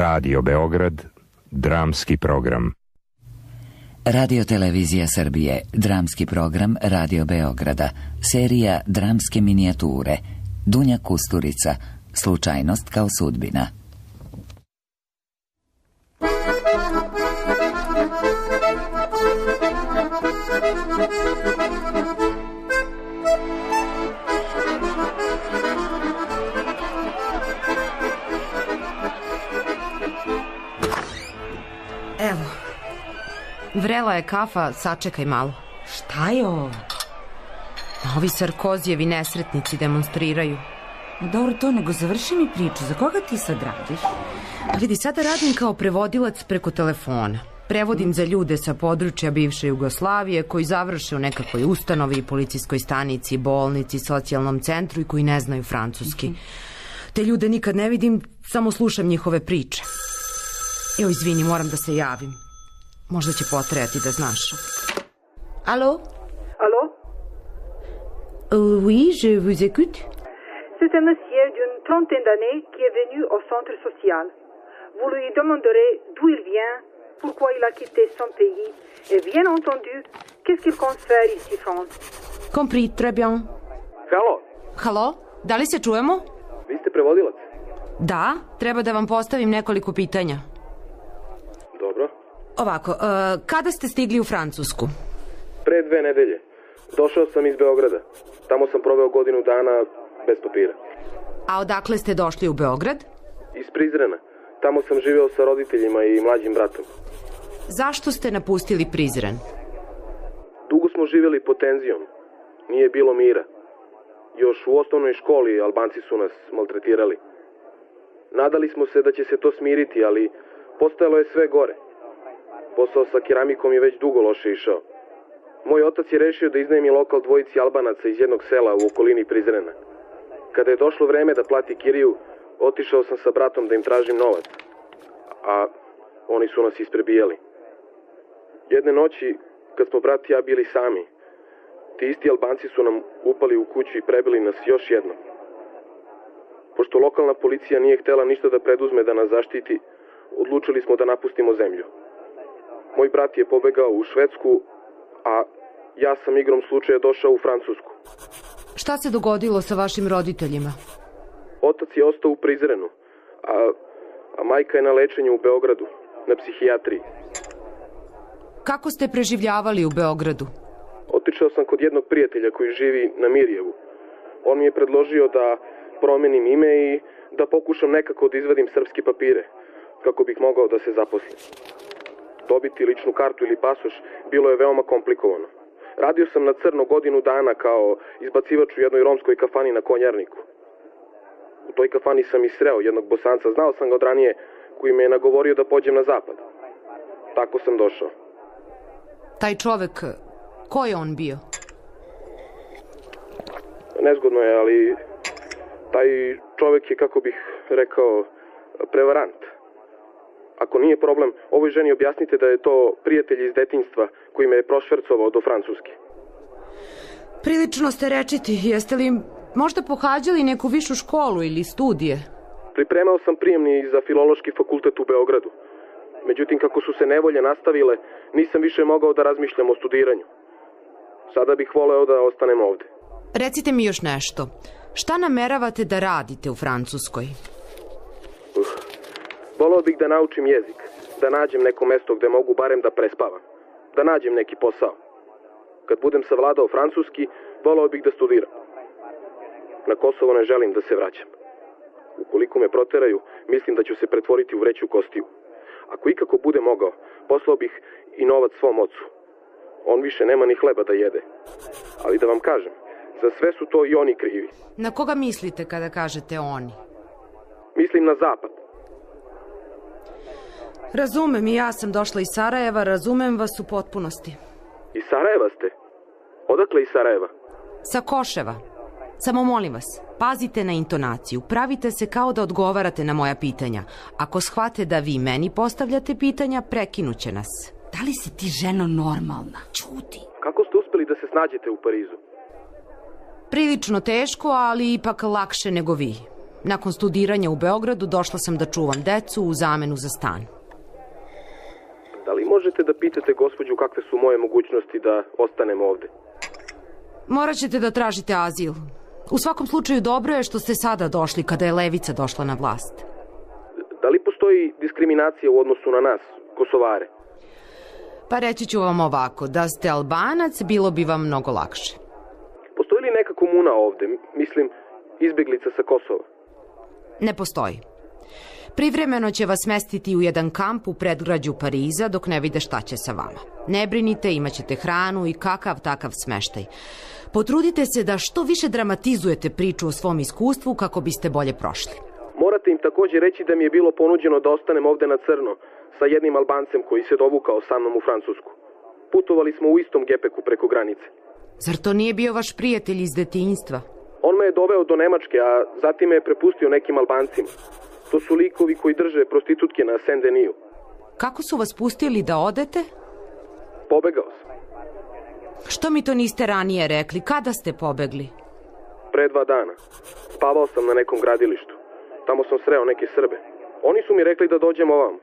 Radio Beograd, dramski program. Radio Televizija Srbije, dramski program Radio Beograda, serija Dramske minijature, Dunja Kusturica, Slučajnost kao sudbina. Vrela je kafa, sačekaj malo. Šta je ovo? Ovi Sarkozijevi nesretnici demonstriraju. Dobro to, nego završi mi priču. Za koga ti sad radiš? A vidi, sada radim kao prevodilac preko telefona. Prevodim za ljude sa područja bivše Jugoslavije koji završe u nekakvoj ustanovi, policijskoj stanici, bolnici, socijalnom centru i koji ne znaju francuski. Te ljude nikad ne vidim, samo slušam njihove priče. Evo, izvini, moram da se javim. Možda će potrajati da znaš. Alo? Allô Uh, oui, je vous écoute. C'est un monsieur d'une trentaine d'années qui est venu au centre social. Vous lui demanderez d'où il vient, pourquoi il a quitté son pays, et bien entendu, qu'est-ce qu'il compte faire ici en France. Compris, très bien. Halo, Halo? Da li se čujemo? vi ste prevodilac? Da, treba da vam postavim nekoliko pitanja. Ovako, uh, kada ste stigli u Francusku? Pre dve nedelje. Došao sam iz Beograda. Tamo sam proveo godinu dana bez papira. A odakle ste došli u Beograd? Iz Prizrena. Tamo sam živeo sa roditeljima i mlađim bratom. Zašto ste napustili Prizren? Dugo smo živjeli pod tenzijom. Nije bilo mira. Još u osnovnoj školi Albanci su nas maltretirali. Nadali smo se da će se to smiriti, ali postojalo je sve gore. Posao sa keramikom je već dugo loše išao. Moj otac je rešio da iznajmi lokal dvojici Albanaca iz jednog sela u okolini Prizrena. Kada je došlo vreme da plati kiriju, otišao sam sa bratom da im tražim novac. A oni su nas isprebijali. Jedne noći, kad smo brat i ja bili sami, ti isti Albanci su nam upali u kuću i prebili nas još jednom. Pošto lokalna policija nije htela ništa da preduzme da nas zaštiti, odlučili smo da napustimo zemlju. Moj brat je pobegao u Švedsku, a ja sam igrom slučaja došao u Francusku. Šta se dogodilo sa vašim roditeljima? Otac je ostao u Prizrenu, a, a majka je na lečenju u Beogradu, na psihijatriji. Kako ste preživljavali u Beogradu? Otišao sam kod jednog prijatelja koji živi na Mirjevu. On mi je predložio da promenim ime i da pokušam nekako da izvadim srpske papire, kako bih mogao da se zaposlim. Dobiti ličnu kartu ili pasoš bilo je veoma komplikovano. Radio sam na crno godinu dana kao izbacivač u jednoj romskoj kafani na Konjarniku. U toj kafani sam i sreo jednog bosanca, znao sam ga od ranije, koji me je nagovorio da pođem na zapad. Tako sam došao. Taj čovek, ko je on bio? Nezgodno je, ali taj čovek je, kako bih rekao, prevarant. Ako nije problem, ovoj ženi objasnite da je to prijatelj iz detinjstva koji me je prošvercovao do Francuske. Prilično ste rečiti. Jeste li možda pohađali neku višu školu ili studije? Pripremao sam prijemni za filološki fakultet u Beogradu. Međutim, kako su se nevolje nastavile, nisam više mogao da razmišljam o studiranju. Sada bih voleo da ostanem ovde. Recite mi još nešto. Šta nameravate da radite u Francuskoj? Voleo bih da naučim jezik, da nađem neko mesto gde mogu barem da prespavam, da nađem neki posao. Kad budem savladao francuski, voleo bih da studiram. Na Kosovo ne želim da se vraćam. Ukoliko me proteraju, mislim da ću se pretvoriti u vreću kostiju. Ako ikako bude mogao, poslao bih i novac svom ocu. On više nema ni hleba da jede. Ali da vam kažem, za sve su to i oni krivi. Na koga mislite kada kažete oni? Mislim na zapad. Razumem i ja sam došla iz Sarajeva, razumem vas u potpunosti. Iz Sarajeva ste? Odakle iz Sarajeva? Sa Koševa. Samo molim vas, pazite na intonaciju, pravite se kao da odgovarate na moja pitanja. Ako shvate da vi meni postavljate pitanja, prekinuće nas. Da li si ti ženo normalna? Čuti. Kako ste uspeli da se snađete u Parizu? Prilično teško, ali ipak lakše nego vi. Nakon studiranja u Beogradu došla sam da čuvam decu u zamenu za stan. Možete da pitate gospođu kakve su moje mogućnosti da ostanem ovde? Morat ćete da tražite azil. U svakom slučaju dobro je što ste sada došli kada je Levica došla na vlast. Da li postoji diskriminacija u odnosu na nas, Kosovare? Pa reći ću vam ovako, da ste Albanac bilo bi vam mnogo lakše. Postoji li neka komuna ovde, mislim, izbeglica sa Kosova? Ne postoji. Privremeno će vas smestiti u jedan kamp u predgrađu Pariza dok ne vide šta će sa vama. Ne brinite, imaćete hranu i kakav takav smeštaj. Potrudite se da što više dramatizujete priču o svom iskustvu kako biste bolje prošli. Morate im takođe reći da mi je bilo ponuđeno da ostanem ovde na crno sa jednim Albancem koji se dovukao sa mnom u Francusku. Putovali smo u istom gepeku preko granice. Zar to nije bio vaš prijatelj iz detinjstva? On me je doveo do Nemačke, a zatim me je prepustio nekim Albancima. To su likovi koji drže prostitutke na Saint-Deniju. Kako su vas pustili da odete? Pobegao sam. Što mi to niste ranije rekli? Kada ste pobegli? Pre dva dana. Spavao sam na nekom gradilištu. Tamo sam sreo neke Srbe. Oni su mi rekli da dođem ovam.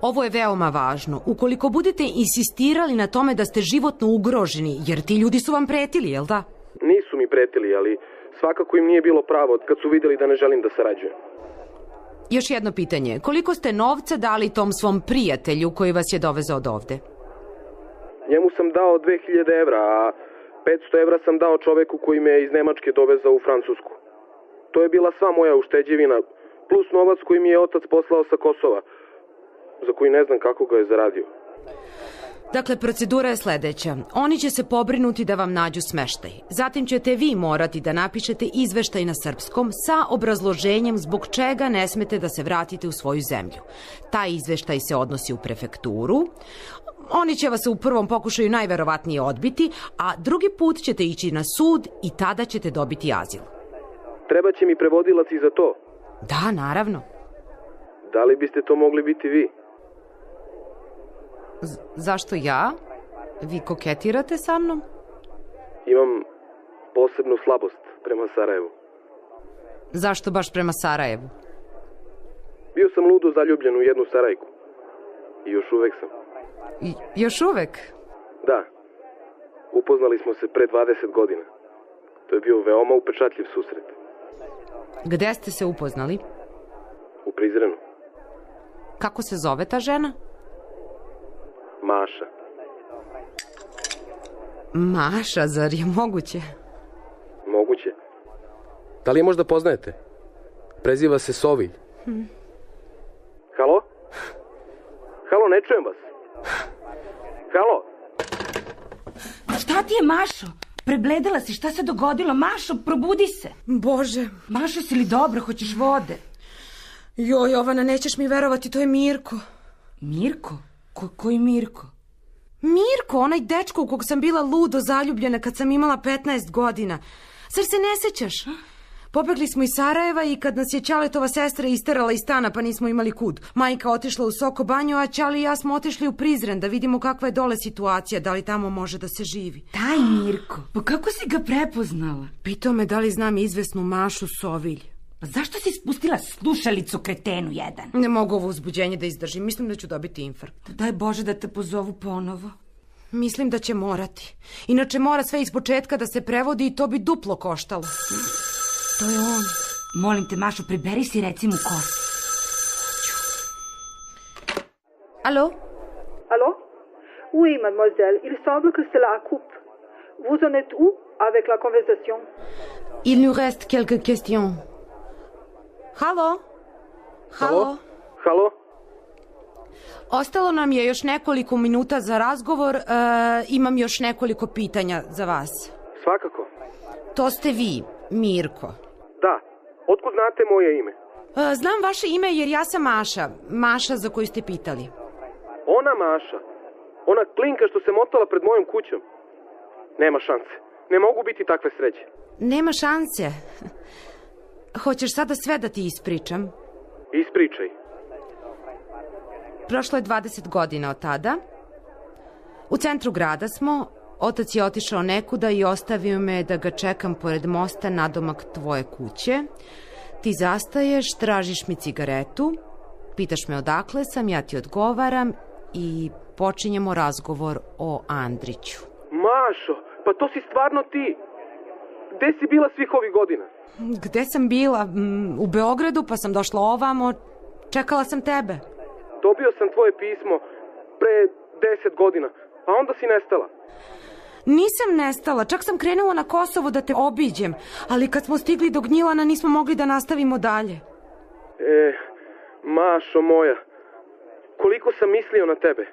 Ovo je veoma važno. Ukoliko budete insistirali na tome da ste životno ugroženi, jer ti ljudi su vam pretili, jel da? Nisu mi pretili, ali svakako im nije bilo pravo kad su videli da ne želim da sarađujem. Još jedno pitanje. Koliko ste novca dali tom svom prijatelju koji vas je dovezao od ovde? Njemu sam dao 2000 evra, a 500 evra sam dao čoveku koji me iz Nemačke dovezao u Francusku. To je bila sva moja ušteđevina, plus novac koji mi je otac poslao sa Kosova, za koji ne znam kako ga je zaradio. Dakle, procedura je sledeća. Oni će se pobrinuti da vam nađu smeštaj. Zatim ćete vi morati da napišete izveštaj na srpskom sa obrazloženjem zbog čega ne smete da se vratite u svoju zemlju. Taj izveštaj se odnosi u prefekturu. Oni će vas u prvom pokušaju najverovatnije odbiti, a drugi put ćete ići na sud i tada ćete dobiti azil. Treba će mi prevodilac i za to. Da, naravno. Da li biste to mogli biti vi? Zašto ja? Vi koketirate sa mnom? Imam posebnu slabost prema Sarajevu. Zašto baš prema Sarajevu? Bio sam ludo zaljubljen u jednu Sarajku. I još uvek sam. I, još uvek? Da. Upoznali smo se pre 20 godina. To je bio veoma upečatljiv susret. Gde ste se upoznali? U Prizrenu. Kako se zove ta žena? Maša. Maša, zar je moguće? Moguće. Da li je možda poznajete? Preziva se Sovilj. Hm. Halo? Halo, ne čujem vas. Halo? Šta ti je, Mašo? Prebledela si, šta se dogodilo? Mašo, probudi se. Bože. Mašo, si li dobro, hoćeš vode? Joj, Jovana, nećeš mi verovati, to je Mirko. Mirko? Ko, koji Mirko? Mirko, onaj dečko u kog sam bila ludo zaljubljena kad sam imala 15 godina. Zar se ne sećaš? Pobegli smo iz Sarajeva i kad nas je Ćaletova sestra isterala iz stana pa nismo imali kud. Majka otišla u Soko banju, a Ćali i ja smo otišli u Prizren da vidimo kakva je dole situacija, da li tamo može da se živi. Taj Mirko, pa kako si ga prepoznala? Pitao me da li znam izvesnu Mašu Sovilj. Pa zašto si spustila slušalicu kretenu jedan? Ne mogu ovo uzbuđenje da izdržim, mislim da ću dobiti infarkt. Daj Bože da te pozovu ponovo. Mislim da će morati. Inače mora sve iz početka da se prevodi i to bi duplo koštalo. To je on. Molim te, Mašo, priberi si recimo kos. Alo? Allô Oui, mademoiselle, il semble que c'est la coupe. Vous en êtes où avec la conversation Il nous reste quelques questions. Halo? Halo? Halo? Ostalo nam je još nekoliko minuta za razgovor. E, imam još nekoliko pitanja za vas. Svakako. To ste vi, Mirko. Da. Otkud znate moje ime? E, znam vaše ime jer ja sam Maša. Maša za koju ste pitali. Ona Maša. Ona klinka što se motala pred mojom kućom. Nema šanse. Ne mogu biti takve sreće. Nema šanse. Hoćeš sada sve da ti ispričam? Ispričaj. Prošlo je 20 godina od tada. U centru grada smo. Otac je otišao nekuda i ostavio me da ga čekam pored mosta nadomak tvoje kuće. Ti zastaješ, tražiš mi cigaretu, pitaš me odakle sam, ja ti odgovaram i počinjemo razgovor o Andriću. Mašo, pa to si stvarno ti. Gde si bila svih ovih godina? Gde sam bila? U Beogradu, pa sam došla ovamo. Čekala sam tebe. Dobio sam tvoje pismo pre deset godina, a onda si nestala. Nisam nestala, čak sam krenula na Kosovo da te obiđem, ali kad smo stigli do Gnjilana nismo mogli da nastavimo dalje. E, Mašo moja, koliko sam mislio na tebe.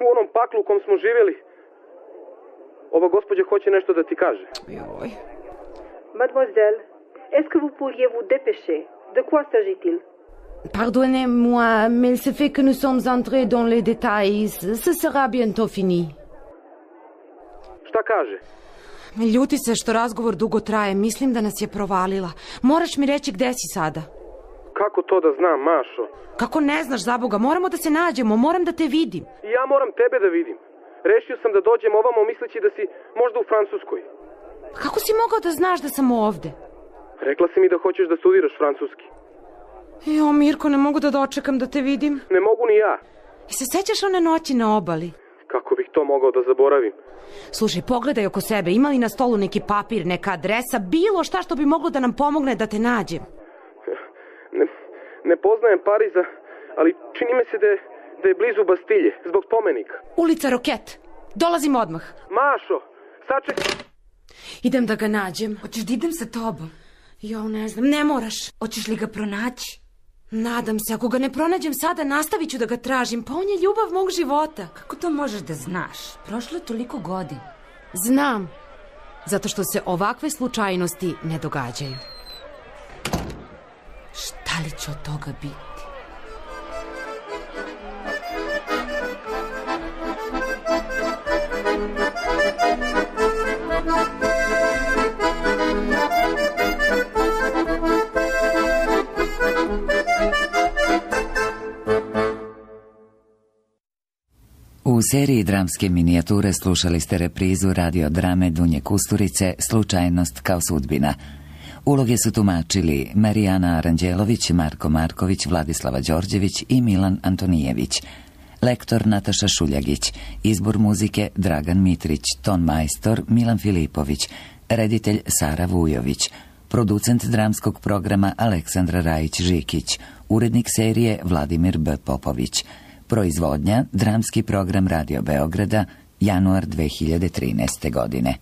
U onom paklu u kom smo živjeli. Ova gospođa hoće nešto da ti kaže. Joj. Mademoiselle, est-ce que vous pourriez vous dépêcher De quoi s'agit-il Pardonnez-moi, mais il se fait que nous sommes entrés dans les détails. Ce sera bientôt fini. Šta kaže? Ljuti se što razgovor dugo traje. Mislim da nas je provalila. Moraš mi reći gde si sada. Kako to da znam, Mašo? Kako ne znaš, za Boga, moramo da se nađemo, moram da te vidim. Ja moram tebe da vidim. Rešio sam da dođem ovamo misleći da si možda u Francuskoj. Kako si mogao da znaš da sam ovde? Rekla si mi da hoćeš da studiraš francuski. Jo, Mirko, ne mogu da dočekam da te vidim. Ne mogu ni ja. I se sećaš one noći na obali? Kako bih to mogao da zaboravim? Slušaj, pogledaj oko sebe, ima li na stolu neki papir, neka adresa, bilo šta što bi moglo da nam pomogne da te nađem? Ne, ne poznajem Pariza, ali čini mi se da je, da je blizu Bastilje, zbog spomenika. Ulica Roket. Dolazim odmah. Mašo, sačekaj. Idem da ga nađem. Hoćeš da idem sa tobom? Jo, ne znam, ne moraš. Hoćeš li ga pronaći? Nadam se, ako ga ne pronađem sada, nastavit ću da ga tražim, pa on je ljubav mog života. Kako to možeš da znaš? Prošlo je toliko godina. Znam, zato što se ovakve slučajnosti ne događaju. Šta li će od toga biti? U seriji dramske minijature slušali ste reprizu radiodrame Dunje Kusturice Slučajnost kao sudbina. Uloge su tumačili Marijana Aranđelović, Marko Marković, Vladislava Đorđević i Milan Antonijević. Lektor Nataša Šuljagić, izbor muzike Dragan Mitrić, ton majstor Milan Filipović, reditelj Sara Vujović, producent dramskog programa Aleksandra Rajić-Žikić, urednik serije Vladimir B. Popović, Proizvodnja, dramski program Radio Beograda, januar 2013. godine.